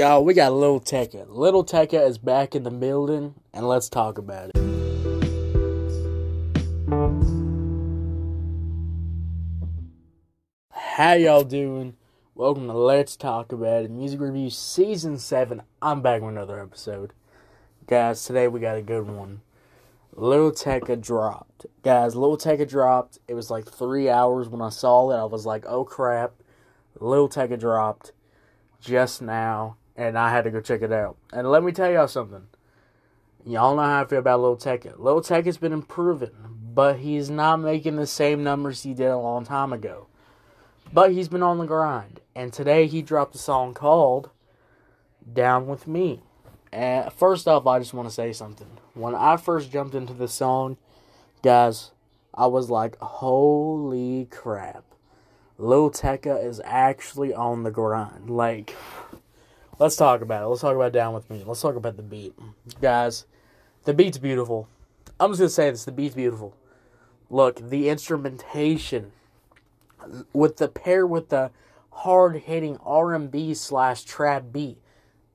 Yo, we got Lil Tecca. Little Tecca is back in the building, and let's talk about it. How y'all doing? Welcome to Let's Talk About It Music Review Season 7. I'm back with another episode. Guys, today we got a good one. Lil Tecca dropped. Guys, Lil Tecca dropped. It was like three hours when I saw it. I was like, oh crap. Lil Tecca dropped just now, and I had to go check it out. And let me tell y'all something. Y'all know how I feel about Lil Tecca. Lil Tecca's been improving, but he's not making the same numbers he did a long time ago. But he's been on the grind. And today he dropped a song called Down With Me. And first off, I just want to say something. When I first jumped into the song, guys, I was like, holy crap. Lil Tecca is actually on the grind. Like, let's talk about it. Let's talk about Down With Me. Let's talk about the beat. Guys, the beat's beautiful. I'm just going to say this the beat's beautiful. Look, the instrumentation with the pair with the hard hitting R&B slash trap beat.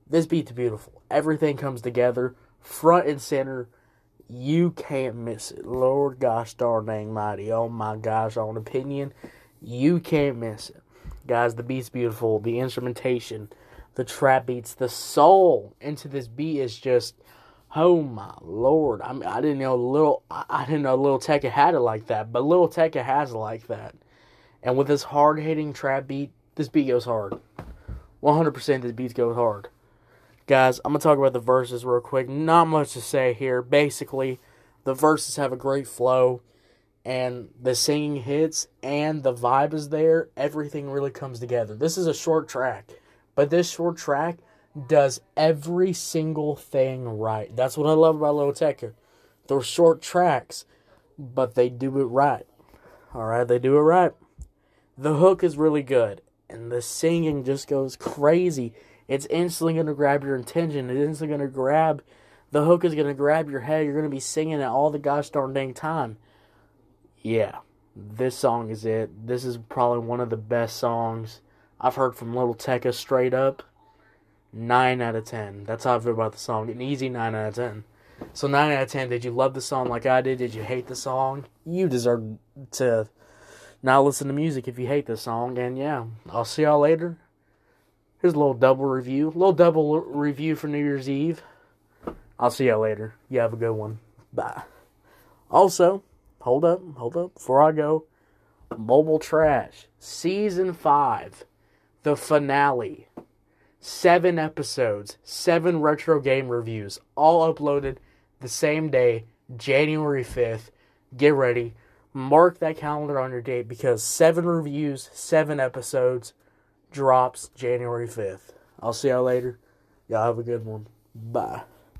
This beat's beautiful. Everything comes together, front and center. You can't miss it. Lord gosh darn dang mighty. Oh my gosh, on opinion, you can't miss it. Guys, the beat's beautiful. The instrumentation, the trap beats, the soul into this beat is just oh my lord. I mean, I didn't know little I didn't know Lil Tecca had it like that, but Lil Tecca has it like that. And with this hard hitting trap beat, this beat goes hard. 100% this beat goes hard. Guys, I'm to talk about the verses real quick. Not much to say here. Basically, the verses have a great flow, and the singing hits, and the vibe is there. Everything really comes together. This is a short track, but this short track does every single thing right. That's what I love about Little Tecca. They're short tracks, but they do it right. Alright, they do it right. The hook is really good, and the singing just goes crazy. It's instantly going to grab your attention. It's instantly going to grab, the hook is going to grab your head. You're going to be singing it all the gosh darn dang time. Yeah, this song is it. This is probably one of the best songs I've heard from Little Tecca straight up. 9 out of 10. That's how I feel about the song. An easy 9 out of 10. So 9 out of 10, did you love the song like I did? Did you hate the song? You deserve to not listen to music if you hate the song. And yeah, I'll see y'all later. Here's a little double review. A little double review for New Year's Eve. I'll see y'all later. You have a good one. Bye. Also, hold up, hold up. Before I go, Mobile Trash, Season 5, the finale. Seven episodes, seven retro game reviews, all uploaded the same day, January 5th. Get ready. Mark that calendar on your date because seven reviews, seven episodes drops January 5th. I'll see y'all later. Y'all have a good one. Bye.